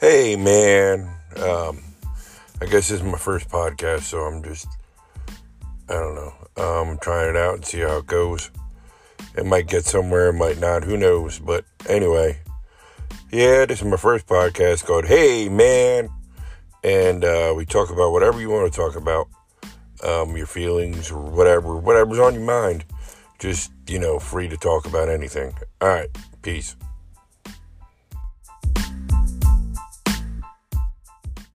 Hey, man. Um, I guess this is my first podcast, so I'm just, I don't know. Um, trying it out and see how it goes. It might get somewhere, it might not. Who knows? But anyway, yeah, this is my first podcast called Hey, Man. And uh, we talk about whatever you want to talk about, um, your feelings or whatever, whatever's on your mind. Just, you know, free to talk about anything. All right. Peace.